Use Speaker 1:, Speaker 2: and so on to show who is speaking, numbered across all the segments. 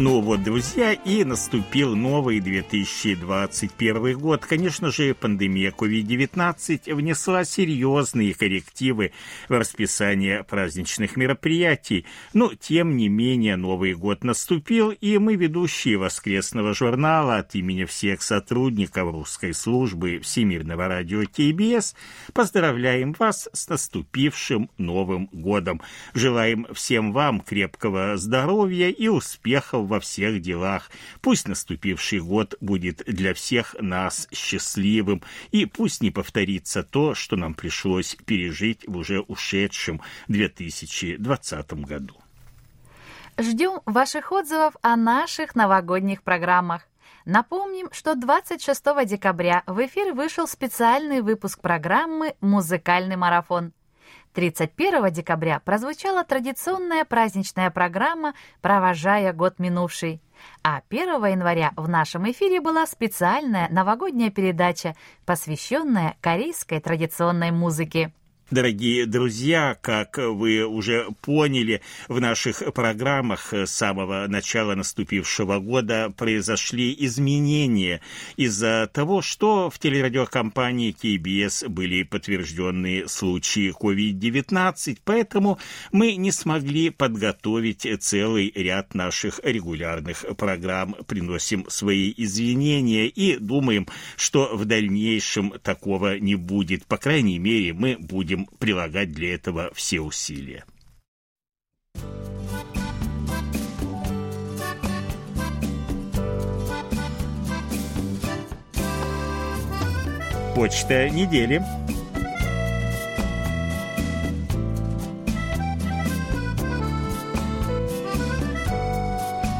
Speaker 1: Ну вот, друзья, и наступил новый 2021 год. Конечно же, пандемия COVID-19 внесла серьезные коррективы в расписание праздничных мероприятий. Но, тем не менее, Новый год наступил, и мы, ведущие воскресного журнала от имени всех сотрудников русской службы Всемирного радио КБС, поздравляем вас с наступившим Новым годом. Желаем всем вам крепкого здоровья и успехов во всех делах. Пусть наступивший год будет для всех нас счастливым, и пусть не повторится то, что нам пришлось пережить в уже ушедшем 2020 году.
Speaker 2: Ждем ваших отзывов о наших новогодних программах. Напомним, что 26 декабря в эфир вышел специальный выпуск программы «Музыкальный марафон». 31 декабря прозвучала традиционная праздничная программа «Провожая год минувший». А 1 января в нашем эфире была специальная новогодняя передача, посвященная корейской традиционной музыке.
Speaker 1: Дорогие друзья, как вы уже поняли, в наших программах с самого начала наступившего года произошли изменения из-за того, что в телерадиокомпании KBS были подтвержденные случаи COVID-19, поэтому мы не смогли подготовить целый ряд наших регулярных программ. Приносим свои извинения и думаем, что в дальнейшем такого не будет. По крайней мере, мы будем будем прилагать для этого все усилия. Почта недели.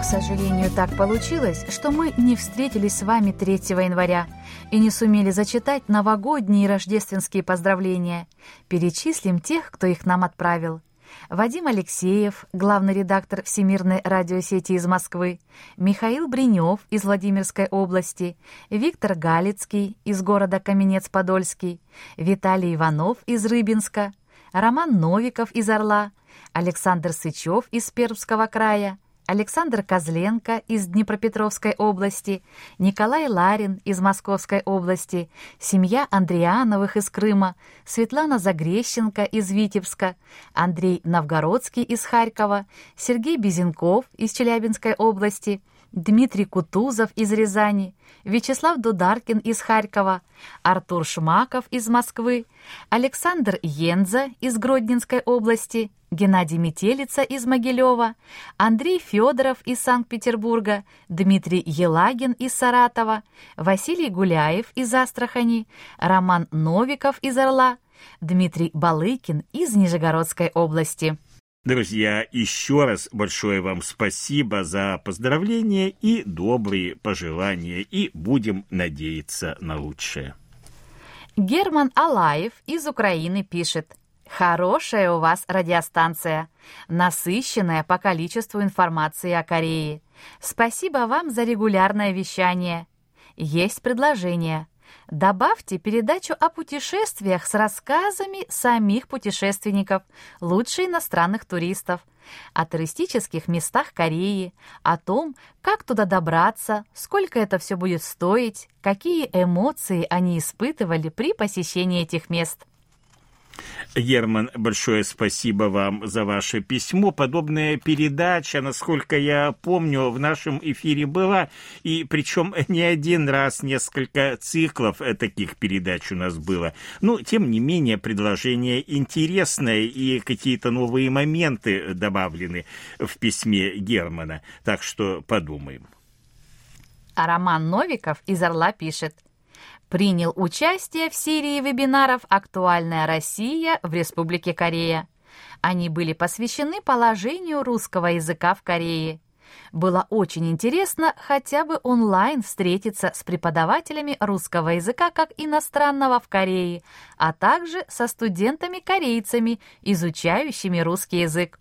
Speaker 2: К сожалению, так получилось, что мы не встретились с вами 3 января и не сумели зачитать новогодние и рождественские поздравления. Перечислим тех, кто их нам отправил. Вадим Алексеев, главный редактор Всемирной радиосети из Москвы, Михаил Бринев из Владимирской области, Виктор Галицкий из города Каменец-Подольский, Виталий Иванов из Рыбинска, Роман Новиков из Орла, Александр Сычев из Пермского края, Александр Козленко из Днепропетровской области, Николай Ларин из Московской области, семья Андриановых из Крыма, Светлана Загрещенко из Витебска, Андрей Новгородский из Харькова, Сергей Безенков из Челябинской области – Дмитрий Кутузов из Рязани, Вячеслав Дударкин из Харькова, Артур Шмаков из Москвы, Александр Йенза из Гродненской области, Геннадий Метелица из Могилева, Андрей Федоров из Санкт-Петербурга, Дмитрий Елагин из Саратова, Василий Гуляев из Астрахани, Роман Новиков из Орла, Дмитрий Балыкин из Нижегородской области.
Speaker 1: Друзья, еще раз большое вам спасибо за поздравления и добрые пожелания, и будем надеяться на лучшее.
Speaker 2: Герман Алаев из Украины пишет. Хорошая у вас радиостанция, насыщенная по количеству информации о Корее. Спасибо вам за регулярное вещание. Есть предложение – Добавьте передачу о путешествиях с рассказами самих путешественников, лучше иностранных туристов, о туристических местах Кореи, о том, как туда добраться, сколько это все будет стоить, какие эмоции они испытывали при посещении этих мест.
Speaker 1: Герман, большое спасибо вам за ваше письмо. Подобная передача, насколько я помню, в нашем эфире была, и причем не один раз, несколько циклов таких передач у нас было. Но, тем не менее, предложение интересное, и какие-то новые моменты добавлены в письме Германа. Так что подумаем.
Speaker 2: А Роман Новиков из «Орла» пишет – принял участие в серии вебинаров «Актуальная Россия» в Республике Корея. Они были посвящены положению русского языка в Корее. Было очень интересно хотя бы онлайн встретиться с преподавателями русского языка как иностранного в Корее, а также со студентами-корейцами, изучающими русский язык.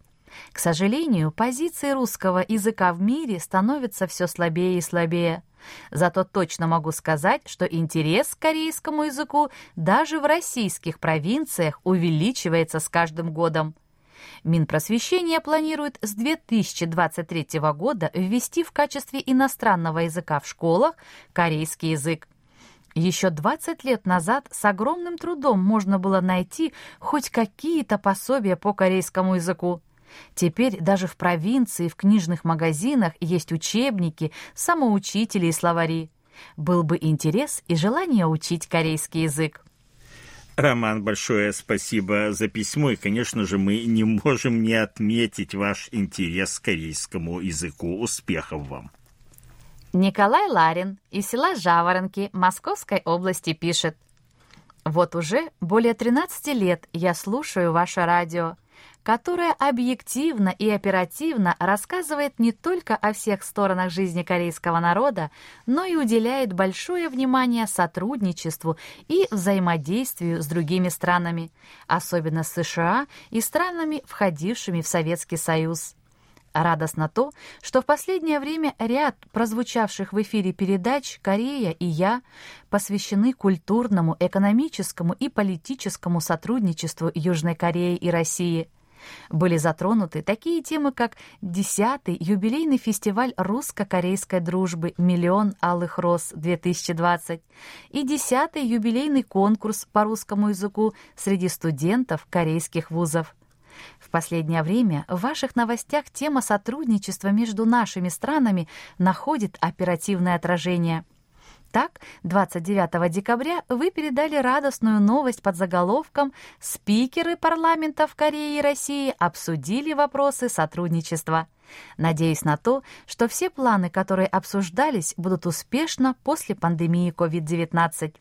Speaker 2: К сожалению, позиции русского языка в мире становятся все слабее и слабее. Зато точно могу сказать, что интерес к корейскому языку даже в российских провинциях увеличивается с каждым годом. Минпросвещение планирует с 2023 года ввести в качестве иностранного языка в школах корейский язык. Еще 20 лет назад с огромным трудом можно было найти хоть какие-то пособия по корейскому языку. Теперь даже в провинции, в книжных магазинах есть учебники, самоучители и словари. Был бы интерес и желание учить корейский язык.
Speaker 1: Роман, большое спасибо за письмо. И, конечно же, мы не можем не отметить ваш интерес к корейскому языку. Успехов вам!
Speaker 2: Николай Ларин из села Жаворонки Московской области пишет. Вот уже более 13 лет я слушаю ваше радио которая объективно и оперативно рассказывает не только о всех сторонах жизни корейского народа, но и уделяет большое внимание сотрудничеству и взаимодействию с другими странами, особенно США и странами, входившими в Советский Союз. Радостно то, что в последнее время ряд прозвучавших в эфире передач «Корея» и «Я» посвящены культурному, экономическому и политическому сотрудничеству Южной Кореи и России – были затронуты такие темы, как 10-й юбилейный фестиваль русско-корейской дружбы «Миллион алых роз-2020» и 10-й юбилейный конкурс по русскому языку среди студентов корейских вузов. В последнее время в ваших новостях тема сотрудничества между нашими странами находит оперативное отражение – так, 29 декабря вы передали радостную новость под заголовком «Спикеры парламентов Кореи и России обсудили вопросы сотрудничества». Надеюсь на то, что все планы, которые обсуждались, будут успешно после пандемии COVID-19.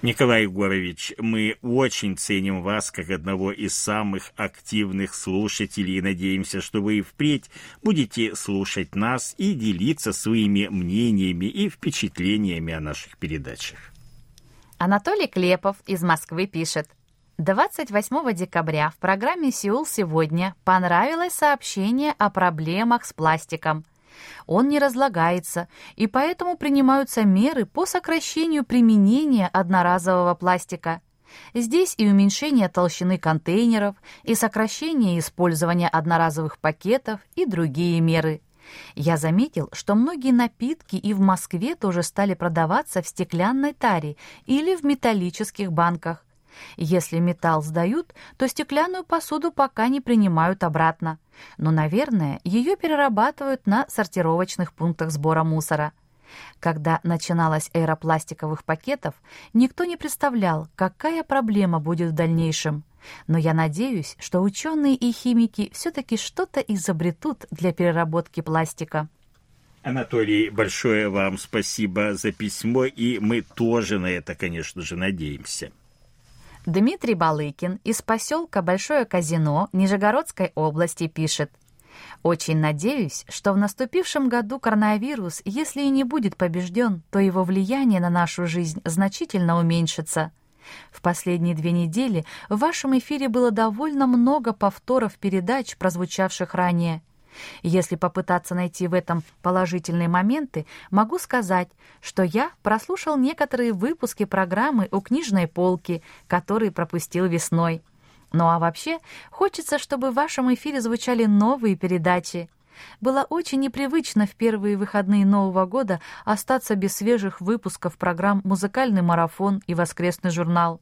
Speaker 1: Николай Егорович, мы очень ценим вас как одного из самых активных слушателей и надеемся, что вы и впредь будете слушать нас и делиться своими мнениями и впечатлениями о наших передачах.
Speaker 2: Анатолий Клепов из Москвы пишет. 28 декабря в программе «Сеул сегодня» понравилось сообщение о проблемах с пластиком – он не разлагается, и поэтому принимаются меры по сокращению применения одноразового пластика. Здесь и уменьшение толщины контейнеров, и сокращение использования одноразовых пакетов, и другие меры. Я заметил, что многие напитки и в Москве тоже стали продаваться в стеклянной таре или в металлических банках. Если металл сдают, то стеклянную посуду пока не принимают обратно. Но, наверное, ее перерабатывают на сортировочных пунктах сбора мусора. Когда начиналась эра пластиковых пакетов, никто не представлял, какая проблема будет в дальнейшем. Но я надеюсь, что ученые и химики все-таки что-то изобретут для переработки пластика.
Speaker 1: Анатолий, большое вам спасибо за письмо, и мы тоже на это, конечно же, надеемся.
Speaker 2: Дмитрий Балыкин из поселка Большое Казино Нижегородской области пишет. «Очень надеюсь, что в наступившем году коронавирус, если и не будет побежден, то его влияние на нашу жизнь значительно уменьшится». В последние две недели в вашем эфире было довольно много повторов передач, прозвучавших ранее. Если попытаться найти в этом положительные моменты, могу сказать, что я прослушал некоторые выпуски программы у книжной полки, которые пропустил весной. Ну а вообще, хочется, чтобы в вашем эфире звучали новые передачи. Было очень непривычно в первые выходные Нового года остаться без свежих выпусков программ «Музыкальный марафон» и «Воскресный журнал».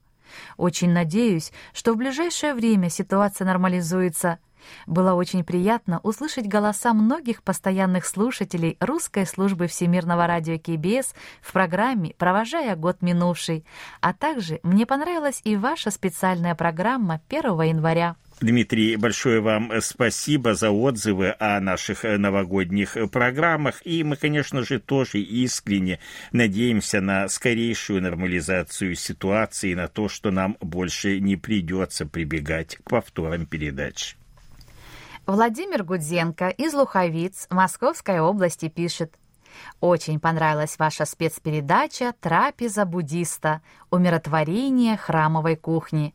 Speaker 2: Очень надеюсь, что в ближайшее время ситуация нормализуется. Было очень приятно услышать голоса многих постоянных слушателей русской службы Всемирного радио КБС в программе «Провожая год минувший», а также мне понравилась и ваша специальная программа 1 января.
Speaker 1: Дмитрий, большое вам спасибо за отзывы о наших новогодних программах. И мы, конечно же, тоже искренне надеемся на скорейшую нормализацию ситуации, на то, что нам больше не придется прибегать к повторам передач.
Speaker 2: Владимир Гудзенко из Луховиц Московской области пишет. Очень понравилась ваша спецпередача «Трапеза буддиста. Умиротворение храмовой кухни».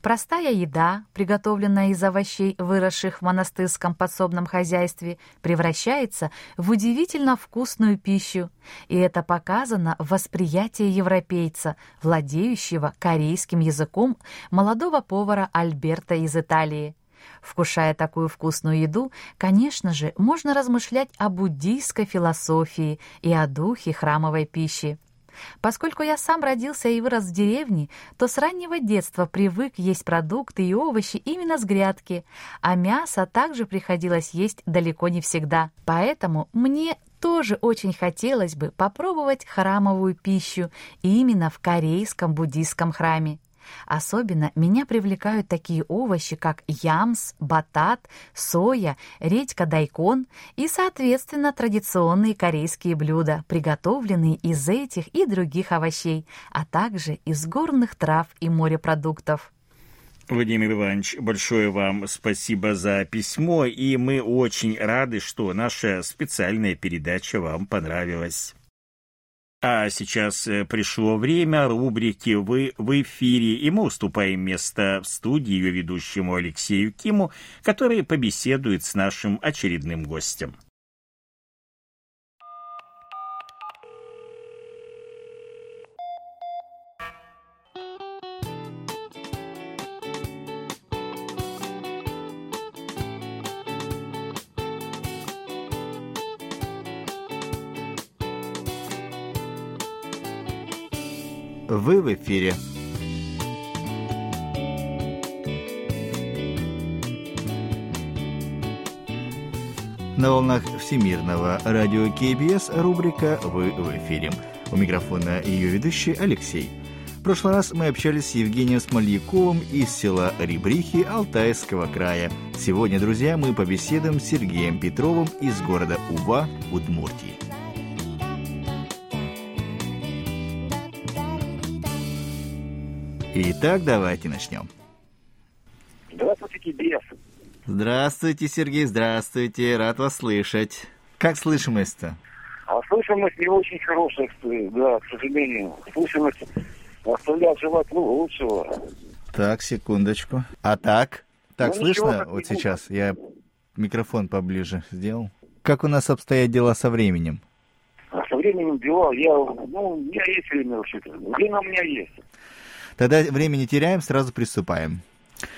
Speaker 2: Простая еда, приготовленная из овощей, выросших в монастырском подсобном хозяйстве, превращается в удивительно вкусную пищу, и это показано в восприятии европейца, владеющего корейским языком молодого повара Альберта из Италии. Вкушая такую вкусную еду, конечно же, можно размышлять о буддийской философии и о духе храмовой пищи. Поскольку я сам родился и вырос в деревне, то с раннего детства привык есть продукты и овощи именно с грядки, а мясо также приходилось есть далеко не всегда. Поэтому мне тоже очень хотелось бы попробовать храмовую пищу именно в корейском буддийском храме. Особенно меня привлекают такие овощи, как ямс, батат, соя, редька дайкон и, соответственно, традиционные корейские блюда, приготовленные из этих и других овощей, а также из горных трав и морепродуктов.
Speaker 1: Владимир Иванович, большое вам спасибо за письмо, и мы очень рады, что наша специальная передача вам понравилась. А сейчас э, пришло время рубрики «Вы в эфире», и мы уступаем место в студии ее ведущему Алексею Киму, который побеседует с нашим очередным гостем.
Speaker 3: Вы в эфире. На волнах Всемирного радио КБС рубрика «Вы в эфире». У микрофона ее ведущий Алексей. В прошлый раз мы общались с Евгением Смольяковым из села Ребрихи Алтайского края. Сегодня, друзья, мы побеседуем с Сергеем Петровым из города Ува, Удмуртии. Итак, давайте начнем.
Speaker 4: Здравствуйте, Кибес.
Speaker 3: Здравствуйте, Сергей, здравствуйте, рад вас слышать. Как слышимость-то?
Speaker 4: А слышимость не очень хорошая, да, к сожалению. Слышимость оставляет желать лучшего.
Speaker 3: Так, секундочку. А так? Так, ну, слышно ничего, вот сейчас? Я микрофон поближе сделал. Как у нас обстоят дела со временем?
Speaker 4: А со временем дела, я, ну, у меня есть время вообще-то. Время у меня есть.
Speaker 3: Тогда время не теряем, сразу приступаем.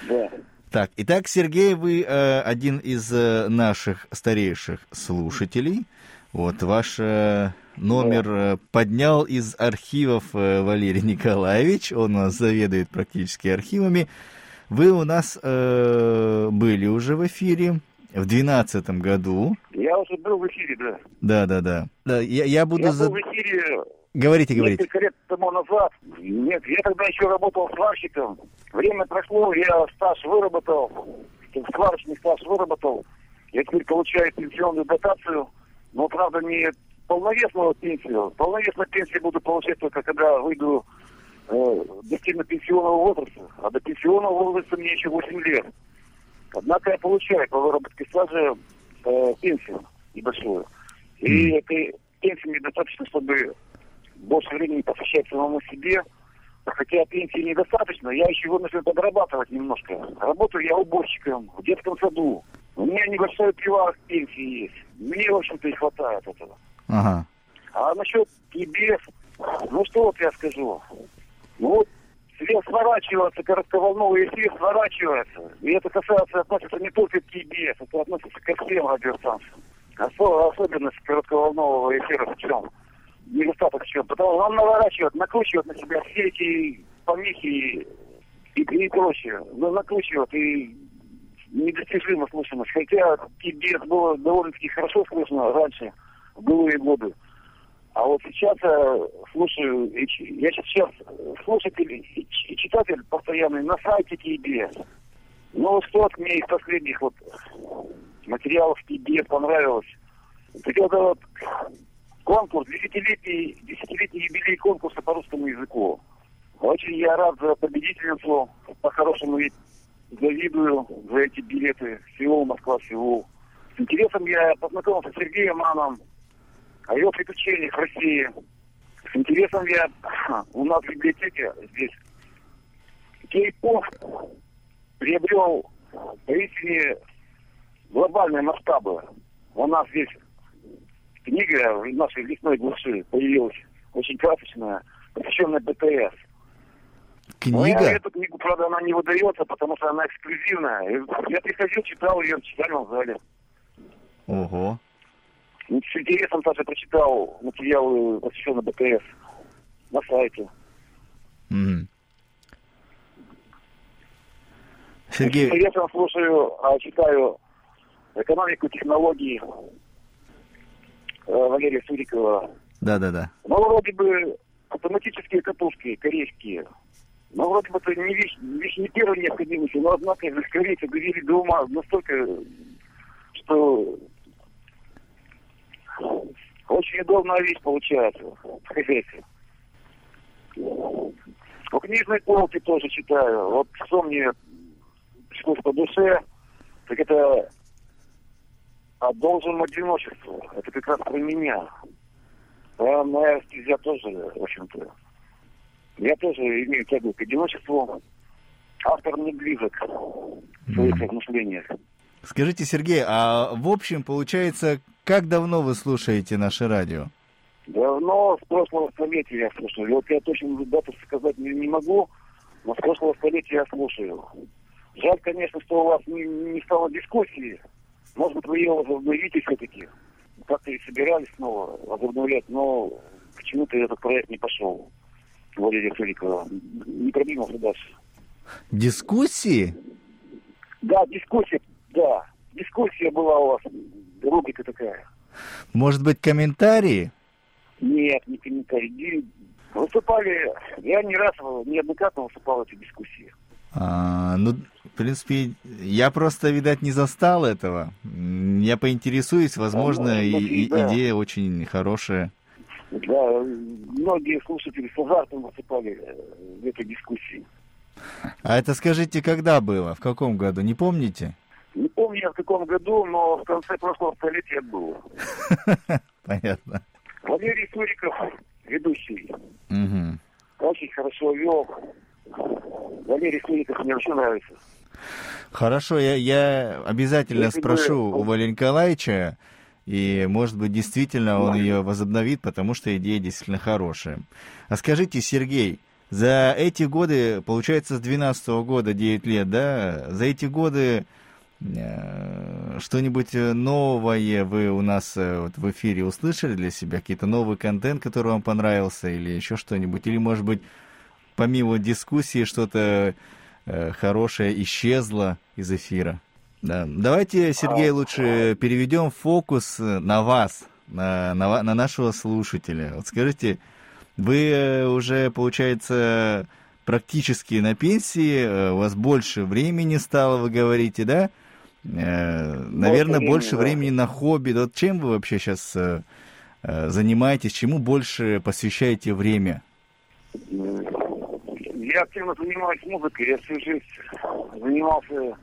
Speaker 4: Да.
Speaker 3: Так, итак, Сергей, вы э, один из э, наших старейших слушателей. Вот ваш э, номер э, поднял из архивов э, Валерий Николаевич. Он у нас заведует практически архивами. Вы у нас э, были уже в эфире в двенадцатом году.
Speaker 4: Я уже был в эфире, да.
Speaker 3: Да, да, да. да я, я буду...
Speaker 4: Я был в эфире
Speaker 3: Говорите, говорите.
Speaker 4: Несколько лет тому назад. Нет, я тогда еще работал сварщиком. Время прошло, я стаж выработал, сварочный стаж выработал. Я теперь получаю пенсионную дотацию, но, правда, не полновесную пенсию. Полновесную пенсию буду получать только когда выйду э, достигну пенсионного возраста. А до пенсионного возраста мне еще 8 лет. Однако я получаю по выработке стажа э, пенсию небольшую. И mm. этой пенсии мне достаточно, чтобы больше времени посвящать самому себе. Хотя пенсии недостаточно, я еще вынужден подрабатывать немножко. Работаю я уборщиком в детском саду. У меня небольшой привар к пенсии есть. Мне, в общем-то, и хватает этого.
Speaker 3: Ага.
Speaker 4: А насчет ЕБС, ну что вот я скажу. Ну вот свет сворачивается, коротковолновый эфир сворачивается. И это касается, относится не только к ЕБС, это относится ко всем радиостанциям. Особенность коротковолнового эфира в чем? Недостаток чего. Потому что он наворачивает, накручивает на себя все эти помехи и, и прочее. Ну, накручивает и недостижимо слышимость. Хотя TBS было довольно-таки хорошо слышно раньше, в былые годы. А вот сейчас я слушаю, я сейчас слушатель и читатель постоянный на сайте TBS. Ну, что от мне из последних вот материалов TBS понравилось. Так это вот конкурс, десятилетний, десятилетний юбилей конкурса по русскому языку. Очень я рад за победительницу. По-хорошему ведь завидую за эти билеты. Сеул, Москва, Сеул. С интересом я познакомился с Сергеем Маном о его приключениях в России. С интересом я у нас в библиотеке здесь кей-поп приобрел поистине глобальные масштабы. У нас здесь книга в нашей лесной глуши появилась, очень красочная, посвященная БТС.
Speaker 3: Книга?
Speaker 4: Ну, эту книгу, правда, она не выдается, потому что она эксклюзивная. Я приходил, читал ее в читальном зале.
Speaker 3: Ого.
Speaker 4: Ну, с интересом также прочитал материалы, посвященные БТС на сайте.
Speaker 3: Мгм. Сергей,
Speaker 4: интересом слушаю, а, читаю экономику технологий э, Валерия Сурикова.
Speaker 3: да-да-да.
Speaker 4: Ну, вроде бы автоматические катушки корейские. Ну, вроде бы это не вещь, вещь не первой необходимости, но однако корейцы довели до ума настолько, что очень удобная вещь получается в хозяйстве. По книжной полке тоже читаю. Вот что мне пришлось по душе, так это о должном одиночеству. Это как раз про меня. А моя стезя тоже, в общем-то. Я тоже имею тягу к одиночеству. Автор мне близок в своих
Speaker 3: Мгм.
Speaker 4: размышлениях.
Speaker 3: Скажите, Сергей, а в общем, получается, как давно вы слушаете наше радио?
Speaker 4: Давно, с прошлого столетия я слушаю. И Вот я точно дату сказать не, не могу, но с прошлого столетия я слушаю. Жаль, конечно, что у вас не, не стало дискуссии. Может быть, вы ее возобновите все-таки. Как-то и собирались снова возобновлять, но почему-то этот проект не пошел. Валерия Ферикова. Не продвинулся дальше.
Speaker 3: Дискуссии?
Speaker 4: Да, дискуссия, да. Дискуссия была у вас, рубрика такая.
Speaker 3: Может быть, комментарии?
Speaker 4: Нет, не комментарий. Ди- Выступали, я не раз, неоднократно выступал в этой дискуссии.
Speaker 3: А, ну, в принципе, я просто, видать, не застал этого. Я поинтересуюсь, возможно,
Speaker 4: А, ну,
Speaker 3: и-
Speaker 4: да.
Speaker 3: идея очень хорошая.
Speaker 4: Да, многие слушатели с азартом выступали э, в этой дискуссии.
Speaker 3: А это скажите, когда было? В каком году? Не помните?
Speaker 4: Не помню я в каком году, но в конце прошлого столетия было.
Speaker 3: Понятно.
Speaker 4: Валерий Суриков, ведущий,
Speaker 3: Мгм.
Speaker 4: очень хорошо вел. Валерий Суриков мне очень нравится.
Speaker 3: Хорошо, я, я обязательно
Speaker 4: Если бы-
Speaker 3: спрошу у Валерия Николаевича, и, может быть, действительно он ее возобновит, потому что идея действительно хорошая. А скажите, Сергей, за эти годы, получается, с 12 года 9 лет, да, за эти годы э, что-нибудь новое вы у нас э, вот в эфире услышали для себя? Какие-то новый контент, который вам понравился, или еще что-нибудь? Или, может быть, помимо дискуссии что-то э, хорошее исчезло из эфира? Да. Давайте, Сергей, лучше переведем фокус э, на вас, на, на, на нашего слушателя. Вот скажите, вы э, уже, получается, практически на пенсии, у вас больше времени стало, вы говорите, да? Наверное, больше
Speaker 4: да.
Speaker 3: времени на хобби. Вот чем вы вообще сейчас занимаетесь, чему больше посвящаете время?
Speaker 4: Я активно занимаюсь музыкой. Я всю жизнь занимался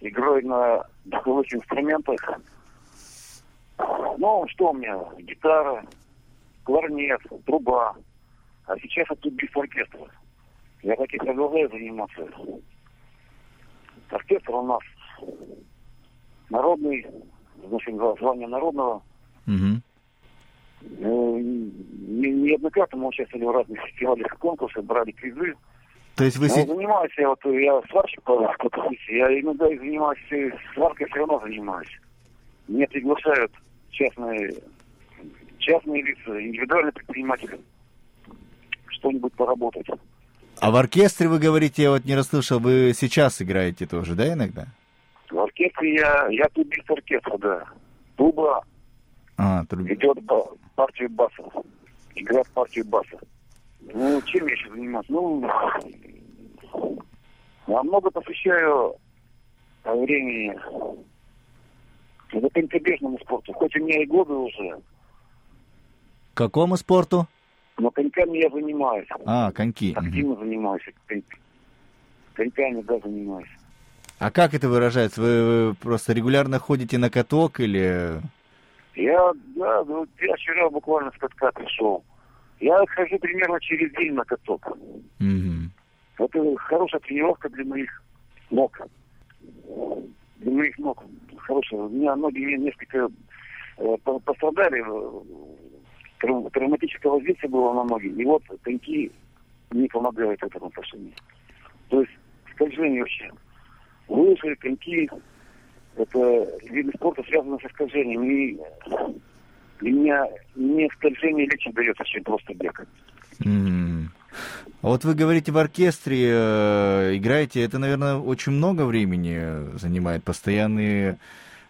Speaker 4: игрой на духовых инструментах. Ну, что у меня? Гитара, кларнет, труба. А сейчас это тубист оркестра. Я так и продолжаю заниматься. Оркестр у нас народный, значит, звание народного. Не- неоднократно мы участвовали в разных фестивалях и конкурсах, брали призы.
Speaker 3: То есть вы...
Speaker 4: Ну, занимаюсь я, вот я сварщик по, профессии, я иногда и занимаюсь, сваркой все равно занимаюсь. Меня приглашают частные, частные лица, индивидуальные предприниматели, что-нибудь поработать.
Speaker 3: А в оркестре, вы говорите, я вот не расслышал, вы сейчас играете тоже, да, иногда?
Speaker 4: В оркестре я, я тубист оркестра, да. Туба
Speaker 3: А, труб-
Speaker 4: ведет партию баса, играет партию баса. Ну, чем я еще занимаюсь? Ну, я много посвящаю времени это конькобежному спорту. Хоть у меня и годы уже,
Speaker 3: Какому спорту?
Speaker 4: но коньками я занимаюсь.
Speaker 3: А, коньки.
Speaker 4: Активно занимаюсь. Конь- Коньками, да, занимаюсь.
Speaker 3: А как это выражается? Вы просто регулярно ходите на каток или...
Speaker 4: Я, да, ну, я вчера буквально с катка пришел. Я хожу примерно через день на каток.
Speaker 3: Мгм.
Speaker 4: Это хорошая тренировка для моих ног. Для моих ног. Хорошая. У меня ноги несколько э, по- пострадали. трав- Травматическое воздействие было на ноги. И вот коньки не помогают в этом отношении. То есть скольжение вообще. Лыжи, коньки, это виды спорта связаны со скольжением. И для меня не скольжение легче дается, чем просто бег.
Speaker 3: Мгм. А вот вы говорите в оркестре, э, играете, это, наверное, очень много времени э, занимает, постоянные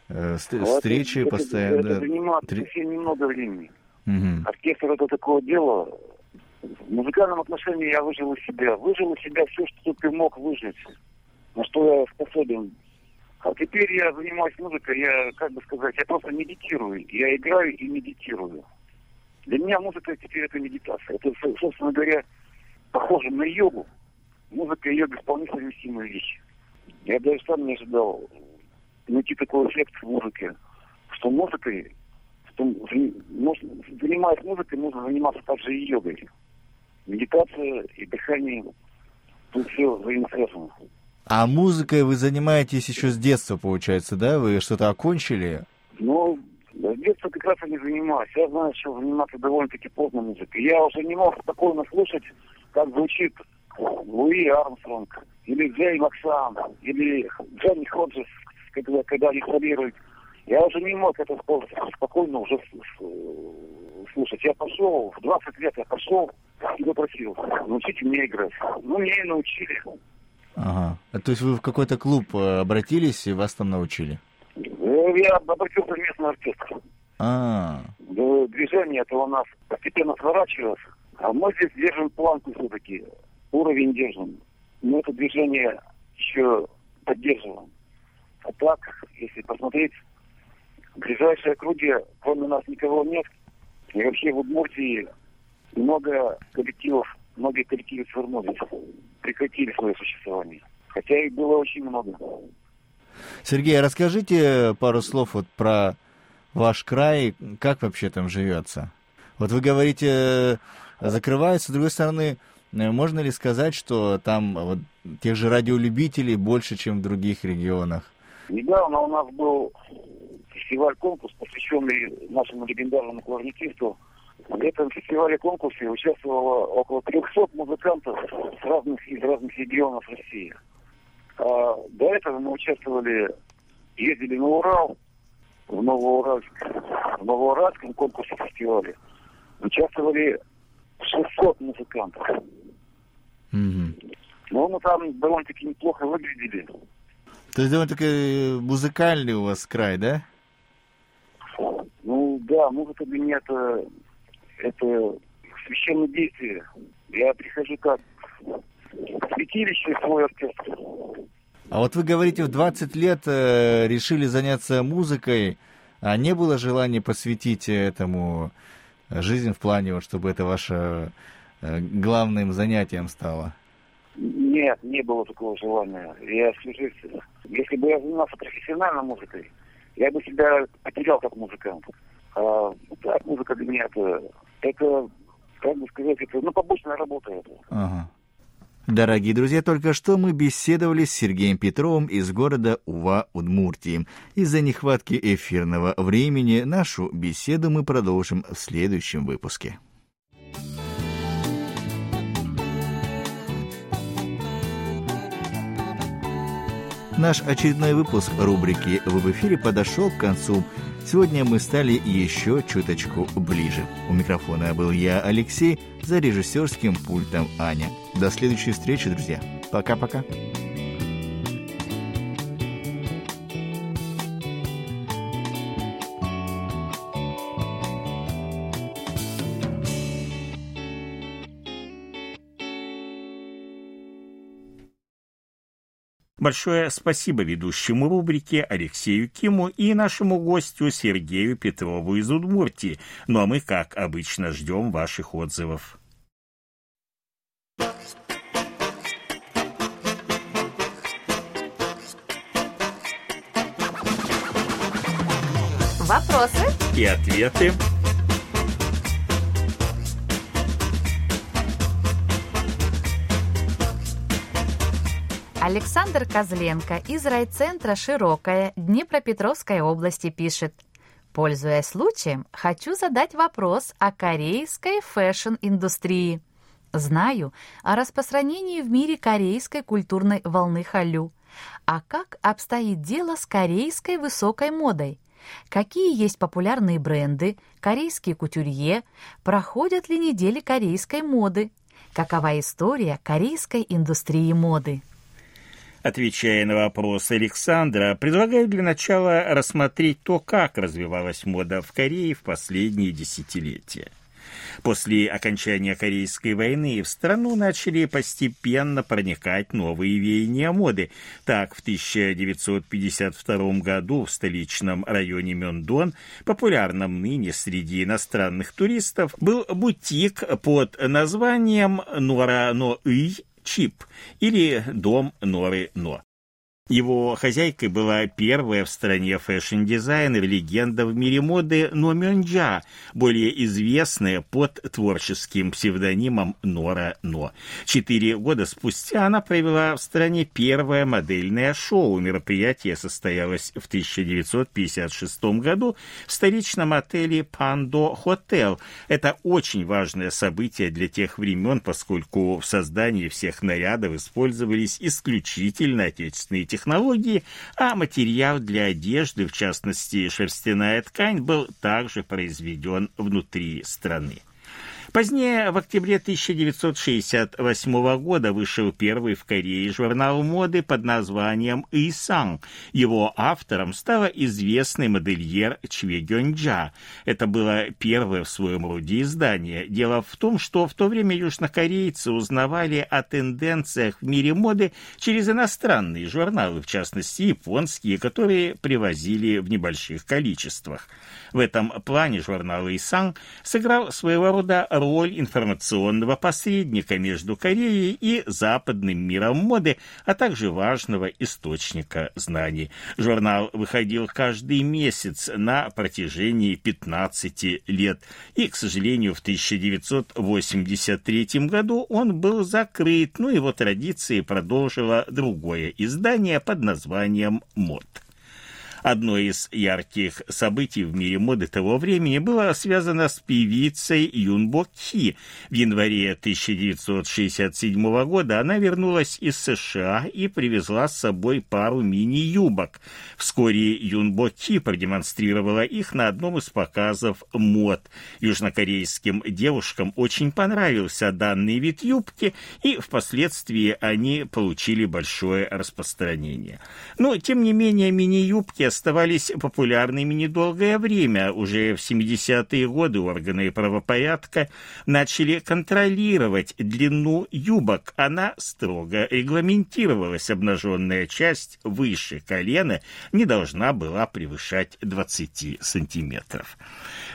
Speaker 3: э, ст- встречи,
Speaker 4: это,
Speaker 3: постоянно...
Speaker 4: Это, занимает
Speaker 3: Три-
Speaker 4: совсем немного времени.
Speaker 3: Мгм.
Speaker 4: Оркестр это такое дело. В музыкальном отношении я выжил из себя. Выжил из себя все, что только мог выжить. На что я способен. А теперь я занимаюсь музыкой, я, как бы сказать, я просто медитирую. Я играю и медитирую. Для меня музыка теперь это медитация. Это, со- собственно говоря, похоже на йогу. Музыка и йога вполне совместимые вещи. Я даже сам не ожидал найти такой эффект в музыке, что музыкой что можно, занимаясь музыкой, нужно заниматься также и йогой. Медитация и дыхание. Тут все взаимосвязано.
Speaker 3: А музыкой вы занимаетесь еще с детства, получается, да? Вы что-то окончили?
Speaker 4: Но с детства как раз и не занимаюсь. Я знаю, что заниматься довольно-таки поздно музыкой. Я уже не мог спокойно слушать, как звучит Луи Армстронг, или Джей Максан, или Джонни Ходжес, когда, когда они солируют. Я уже не мог это спо- спокойно уже слушать. Я пошел, в 20 лет я пошел и попросил, научите меня играть. Ну, меня и научили.
Speaker 3: Ага. А То есть вы в какой-то клуб э, обратились и вас там научили?
Speaker 4: Э, Я обратился в местный оркестр.
Speaker 3: А,
Speaker 4: Да, движение это у нас постепенно сворачивается, а мы здесь держим планку все-таки, уровень держим. Мы это движение еще поддерживаем. А так, если посмотреть, в ближайшие округе, кроме нас никого нет, и вообще в Удмуртии много коллективов, многие коллективы свернулись, прекратили свое существование. Хотя их было очень много.
Speaker 3: Сергей, а расскажите пару слов вот про ваш край, как вообще там живется? Вот вы говорите, э, закрывается, с другой стороны, э, можно ли сказать, что там вот, тех же радиолюбителей больше, чем в других регионах?
Speaker 4: Недавно у нас был фестиваль-конкурс, посвященный нашему легендарному кларнетисту. В этом фестивале-конкурсе участвовало около 300 музыкантов с разных, из разных регионов России. А до этого мы участвовали, ездили на Урал, в Новоуральск. В Новоуральском конкурсе фестивале участвовали 600 музыкантов.
Speaker 3: Мгм.
Speaker 4: Но мы там довольно-таки неплохо выглядели.
Speaker 3: То есть довольно-таки музыкальный у вас край, да?
Speaker 4: Ну да, музыка для меня это, это священное действие. Я прихожу как в святилище свой оркестр.
Speaker 3: А вот вы говорите, в 20 лет э, решили заняться музыкой, а не было желания посвятить этому жизнь в плане, вот, чтобы это ваше э, главным занятием стало?
Speaker 4: Нет, не было такого желания. Я жизнь, если бы я занимался профессионально музыкой, я бы себя потерял как музыкант. А так, музыка для меня это, это, как бы сказать, это, ну, побочная работа это.
Speaker 3: Ага. Дорогие друзья, только что мы беседовали с Сергеем Петровым из города Ува, Удмуртии. Из-за нехватки эфирного времени нашу беседу мы продолжим в следующем выпуске. Наш очередной выпуск рубрики «Вы в эфире» подошел к концу. Сегодня мы стали еще чуточку ближе. У микрофона был я, Алексей, за режиссерским пультом Аня. До следующей встречи, друзья. Пока-пока.
Speaker 1: Большое спасибо ведущему рубрике Алексею Киму и нашему гостю Сергею Петрову из Удмуртии. Ну а мы, как обычно, ждем ваших отзывов.
Speaker 2: Вопросы
Speaker 1: и ответы.
Speaker 2: Александр Козленко из райцентра «Широкая» Днепропетровской области пишет. Пользуясь случаем, хочу задать вопрос о корейской фэшн-индустрии. Знаю о распространении в мире корейской культурной волны халю. А как обстоит дело с корейской высокой модой? Какие есть популярные бренды, корейские кутюрье, проходят ли недели корейской моды? Какова история корейской индустрии моды?
Speaker 1: Отвечая на вопрос Александра, предлагаю для начала рассмотреть то, как развивалась мода в Корее в последние десятилетия. После окончания Корейской войны в страну начали постепенно проникать новые веяния моды. Так, в 1952 году в столичном районе Мёндон, популярном ныне среди иностранных туристов, был бутик под названием «Нора Но Ый Чип или Дом Норы Но. Его хозяйкой была первая в стране фэшн-дизайнер, легенда в мире моды Но Мёнджа, более известная под творческим псевдонимом Нора Но. Четыре года спустя она провела в стране первое модельное шоу. Мероприятие состоялось в 1956 году в столичном отеле Пандо Хотел. Это очень важное событие для тех времен, поскольку в создании всех нарядов использовались исключительно отечественные технологии, а материал для одежды, в частности шерстяная ткань, был также произведен внутри страны. Позднее, в октябре 1968 года, вышел первый в Корее журнал моды под названием «Исан». Его автором стала известный модельер Чве Гёнджа. Это было первое в своем роде издание. Дело в том, что в то время южнокорейцы узнавали о тенденциях в мире моды через иностранные журналы, в частности японские, которые привозили в небольших количествах. В этом плане журнал «Исан» сыграл своего рода роль информационного посредника между Кореей и западным миром моды, а также важного источника знаний. Журнал выходил каждый месяц на протяжении 15 лет, и, к сожалению, в 1983 году он был закрыт, но его традиции продолжило другое издание под названием «Мод». Одно из ярких событий в мире моды того времени было связано с певицей Юнбо Ки. В январе 1967 года она вернулась из США и привезла с собой пару мини-юбок. Вскоре Юнбо Ки продемонстрировала их на одном из показов мод. Южнокорейским девушкам очень понравился данный вид юбки, и впоследствии они получили большое распространение. Но, тем не менее, мини-юбки оставались популярными недолгое время. Уже в 70-е годы органы правопорядка начали контролировать длину юбок. Она строго регламентировалась. Обнаженная часть выше колена не должна была превышать 20 сантиметров.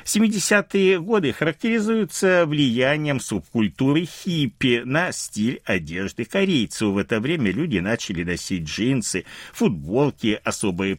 Speaker 1: 70-е годы характеризуются влиянием субкультуры хиппи на стиль одежды корейцев. В это время люди начали носить джинсы, футболки. Особой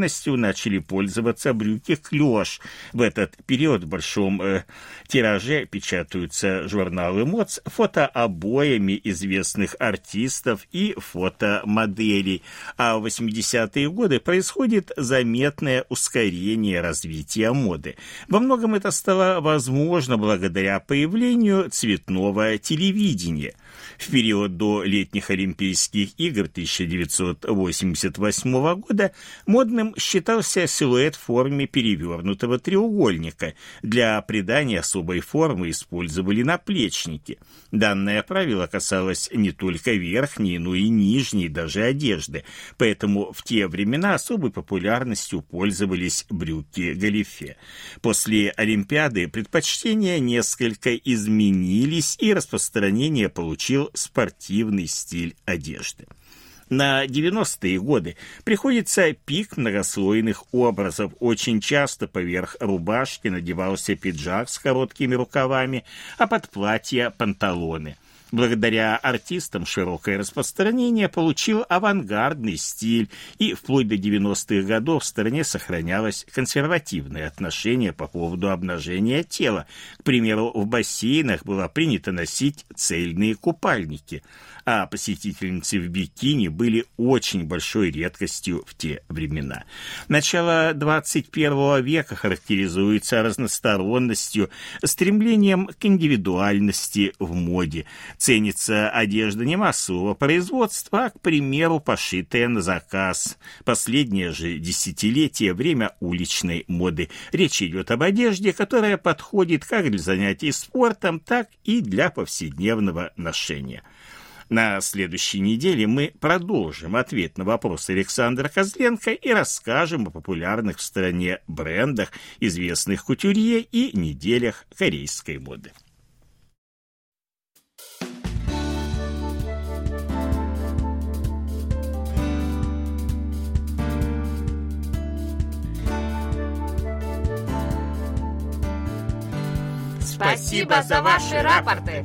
Speaker 1: популярностью начали пользоваться брюки клеш. В этот период в большом э, тираже печатаются журналы мод с фотообоями известных артистов и фотомоделей. А в 80-е годы происходит заметное ускорение развития моды. Во многом это стало возможно благодаря появлению цветного телевидения. В период до летних Олимпийских игр 1988 года модным считался силуэт в форме перевернутого треугольника. Для придания особой формы использовали наплечники. Данное правило касалось не только верхней, но и нижней даже одежды, поэтому в те времена особой популярностью пользовались брюки галифе. После Олимпиады предпочтения несколько изменились, и распространение получил спортивный стиль одежды. На 90-е годы приходится пик многослойных образов. Очень часто поверх рубашки надевался пиджак с короткими рукавами, а под платье – панталоны. Благодаря артистам широкое распространение получил авангардный стиль, и вплоть до 90-х годов в стране сохранялось консервативное отношение по поводу обнажения тела. К примеру, в бассейнах было принято носить цельные купальники – а посетительницы в бикини были очень большой редкостью в те времена. Начало 21 века характеризуется разносторонностью, стремлением к индивидуальности в моде. Ценится одежда не массового производства, а, к примеру, пошитая на заказ. Последнее же десятилетие – время уличной моды. Речь идет об одежде, которая подходит как для занятий спортом, так и для повседневного ношения. На следующей неделе мы продолжим ответ на вопрос Александра Козленко и расскажем о популярных в стране брендах, известных кутюрье и неделях корейской моды.
Speaker 2: Спасибо за ваши рапорты!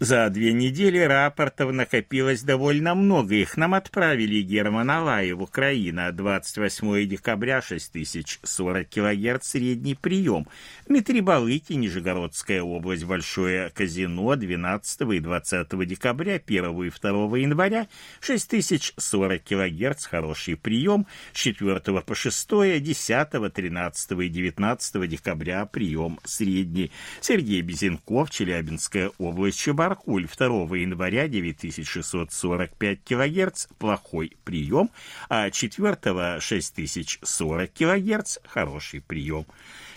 Speaker 1: За две недели рапортов накопилось довольно много. Их нам отправили Герман Алаев, Украина, 28 декабря, 6040 кГц, средний прием. Дмитрий Балыки, Нижегородская область, Большое казино, 12 и 20 декабря, 1 и 2 января, 6040 кГц, хороший прием. С 4 по 6, 10, 13 и 19 декабря, прием средний. Сергей Безенков, Челябинская область, Чебар, Аркуль 2 января 9645 кГц – плохой прием, а 4 6040 кГц – хороший прием.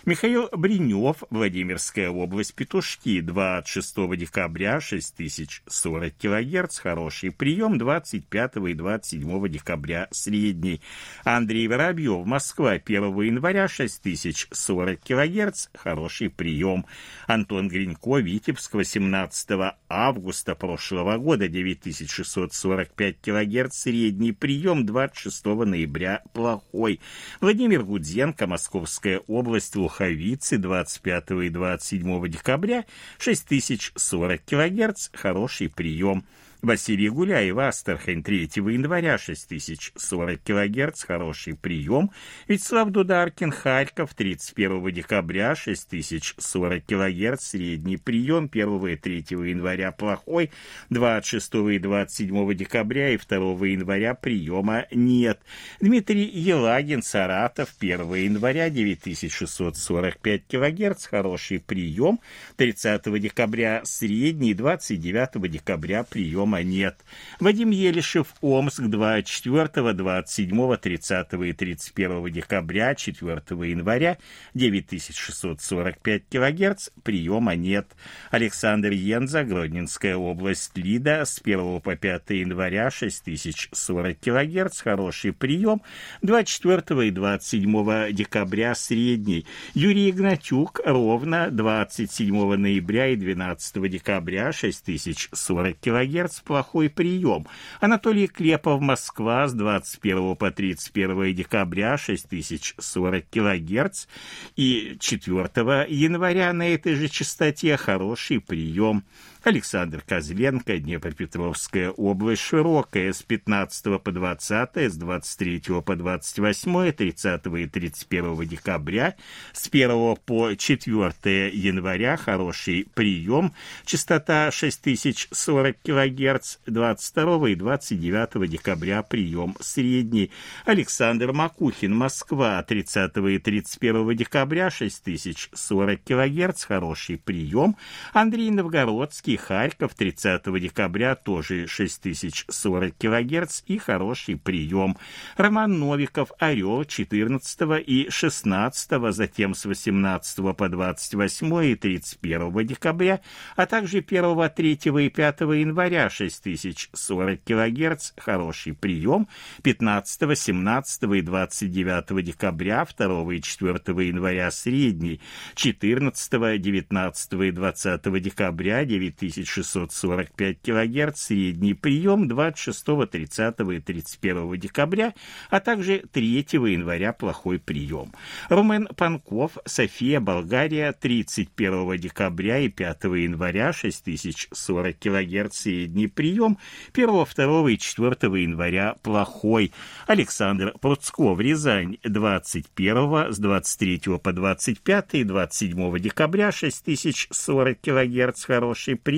Speaker 1: Михаил Бринев, Владимирская область, Петушки, 26 декабря, 6040 кГц, хороший прием, 25 и 27 декабря, средний. Андрей Воробьев, Москва, 1 января, 6040 кГц, хороший прием. Антон Гринько, Витебск, 18 августа прошлого года, 9645 кГц, средний прием, 26 ноября, плохой. Владимир Гудзенко, Московская область, Луховицы 25 и 27 декабря 6040 кГц, хороший прием. Василий Гуляев, Астрахань, 3 января, 6040 кГц, хороший прием. Вячеслав Дударкин, Харьков, 31 декабря, 6040 кГц, средний прием. 1 и 3 января плохой, 26 и 27 декабря и 2 января приема нет. Дмитрий Елагин, Саратов, 1 января, 9645 кГц, хороший прием. 30 декабря средний, 29 декабря прием дома нет. Вадим Елишев, Омск, 24, 27, 30 и 31 декабря, 4 января, 9645 кГц, приема нет. Александр Янза, Гродненская область, Лида, с 1 по 5 января, 6040 кГц, хороший прием, 24 и 27 декабря, средний. Юрий Игнатюк, ровно 27 ноября и 12 декабря, 6040 кГц, плохой прием. Анатолий Клепов, Москва, с 21 по 31 декабря 6040 килогерц. И 4 января на этой же частоте хороший прием. Александр Козленко, Днепропетровская область, широкая, с 15 по 20, с 23 по 28, 30 и 31 декабря, с 1 по 4 января хороший прием, частота 6040 кГц, 22 и 29 декабря прием средний. Александр Макухин, Москва, 30 и 31 декабря 6040 кГц, хороший прием. Андрей Новгородский, Курский, Харьков 30 декабря тоже 6040 кГц и хороший прием. Роман Новиков, Орел 14 и 16, затем с 18 по 28 и 31 декабря, а также 1, 3 и 5 января 6040 кГц, хороший прием. 15, 17 и 29 декабря, 2 и 4 января средний. 14, 19 и 20 декабря 9 6645 кГц, средний прием 26, 30 и 31 декабря, а также 3 января плохой прием. Румен Панков, София, Болгария, 31 декабря и 5 января 6040 кГц, средний прием, 1, 2 и 4 января плохой. Александр Пруцков, Рязань, 21 с 23 по 25 и 27 декабря 6040 кГц, хороший прием.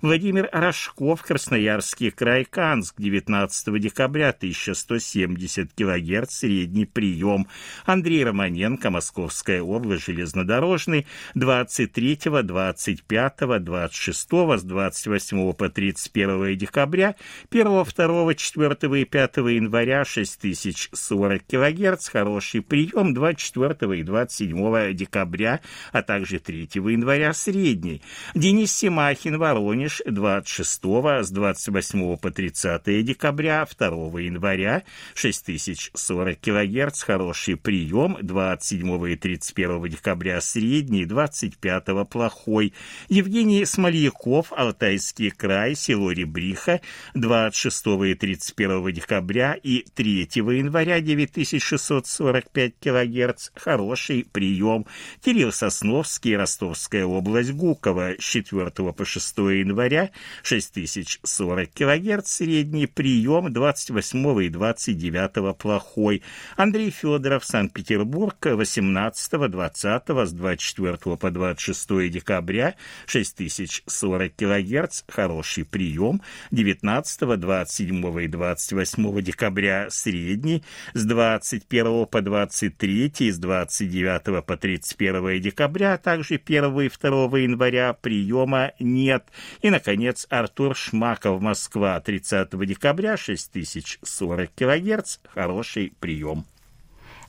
Speaker 1: Владимир Рожков, Красноярский край, Канск, 19 декабря 1170 кГц, средний прием. Андрей Романенко, Московская область, железнодорожный, 23, 25, 26, с 28 по 31 декабря, 1, 2, 4 и 5 января 6040 кГц, хороший прием, 24 и 27 декабря, а также 3 января средний. Денис Семахин, Воронеж, 26 с 28 по 30 декабря, 2 января 6040 кГц, хороший прием, 27 и 31 декабря средний, 25 плохой. Евгений Смольяков, Алтайский край, село Ребриха, 26 и 31 декабря и 3 января 9645 кГц, хороший прием. Кирилл Сосновский, Ростовская область, Гуково, с 4 по 6 января 6040 кГц, средний прием, 28 и 29 плохой. Андрей Федоров, Санкт-Петербург, 18, 20 с 24 по 26 декабря 6040 кГц, хороший прием, 19, 27 и 28 декабря средний, с 21 по 23 и с 29 по 31 декабря, а также 1 и 2 января приема нет. И, наконец, Артур Шмаков, Москва, 30 декабря 6040 кГц, хороший прием.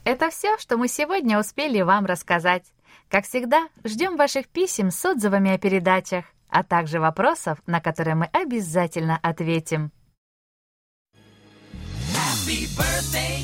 Speaker 2: Это все, что мы сегодня успели вам рассказать. Как всегда, ждем ваших писем с отзывами о передачах, а также вопросов, на которые мы обязательно ответим. Happy birthday.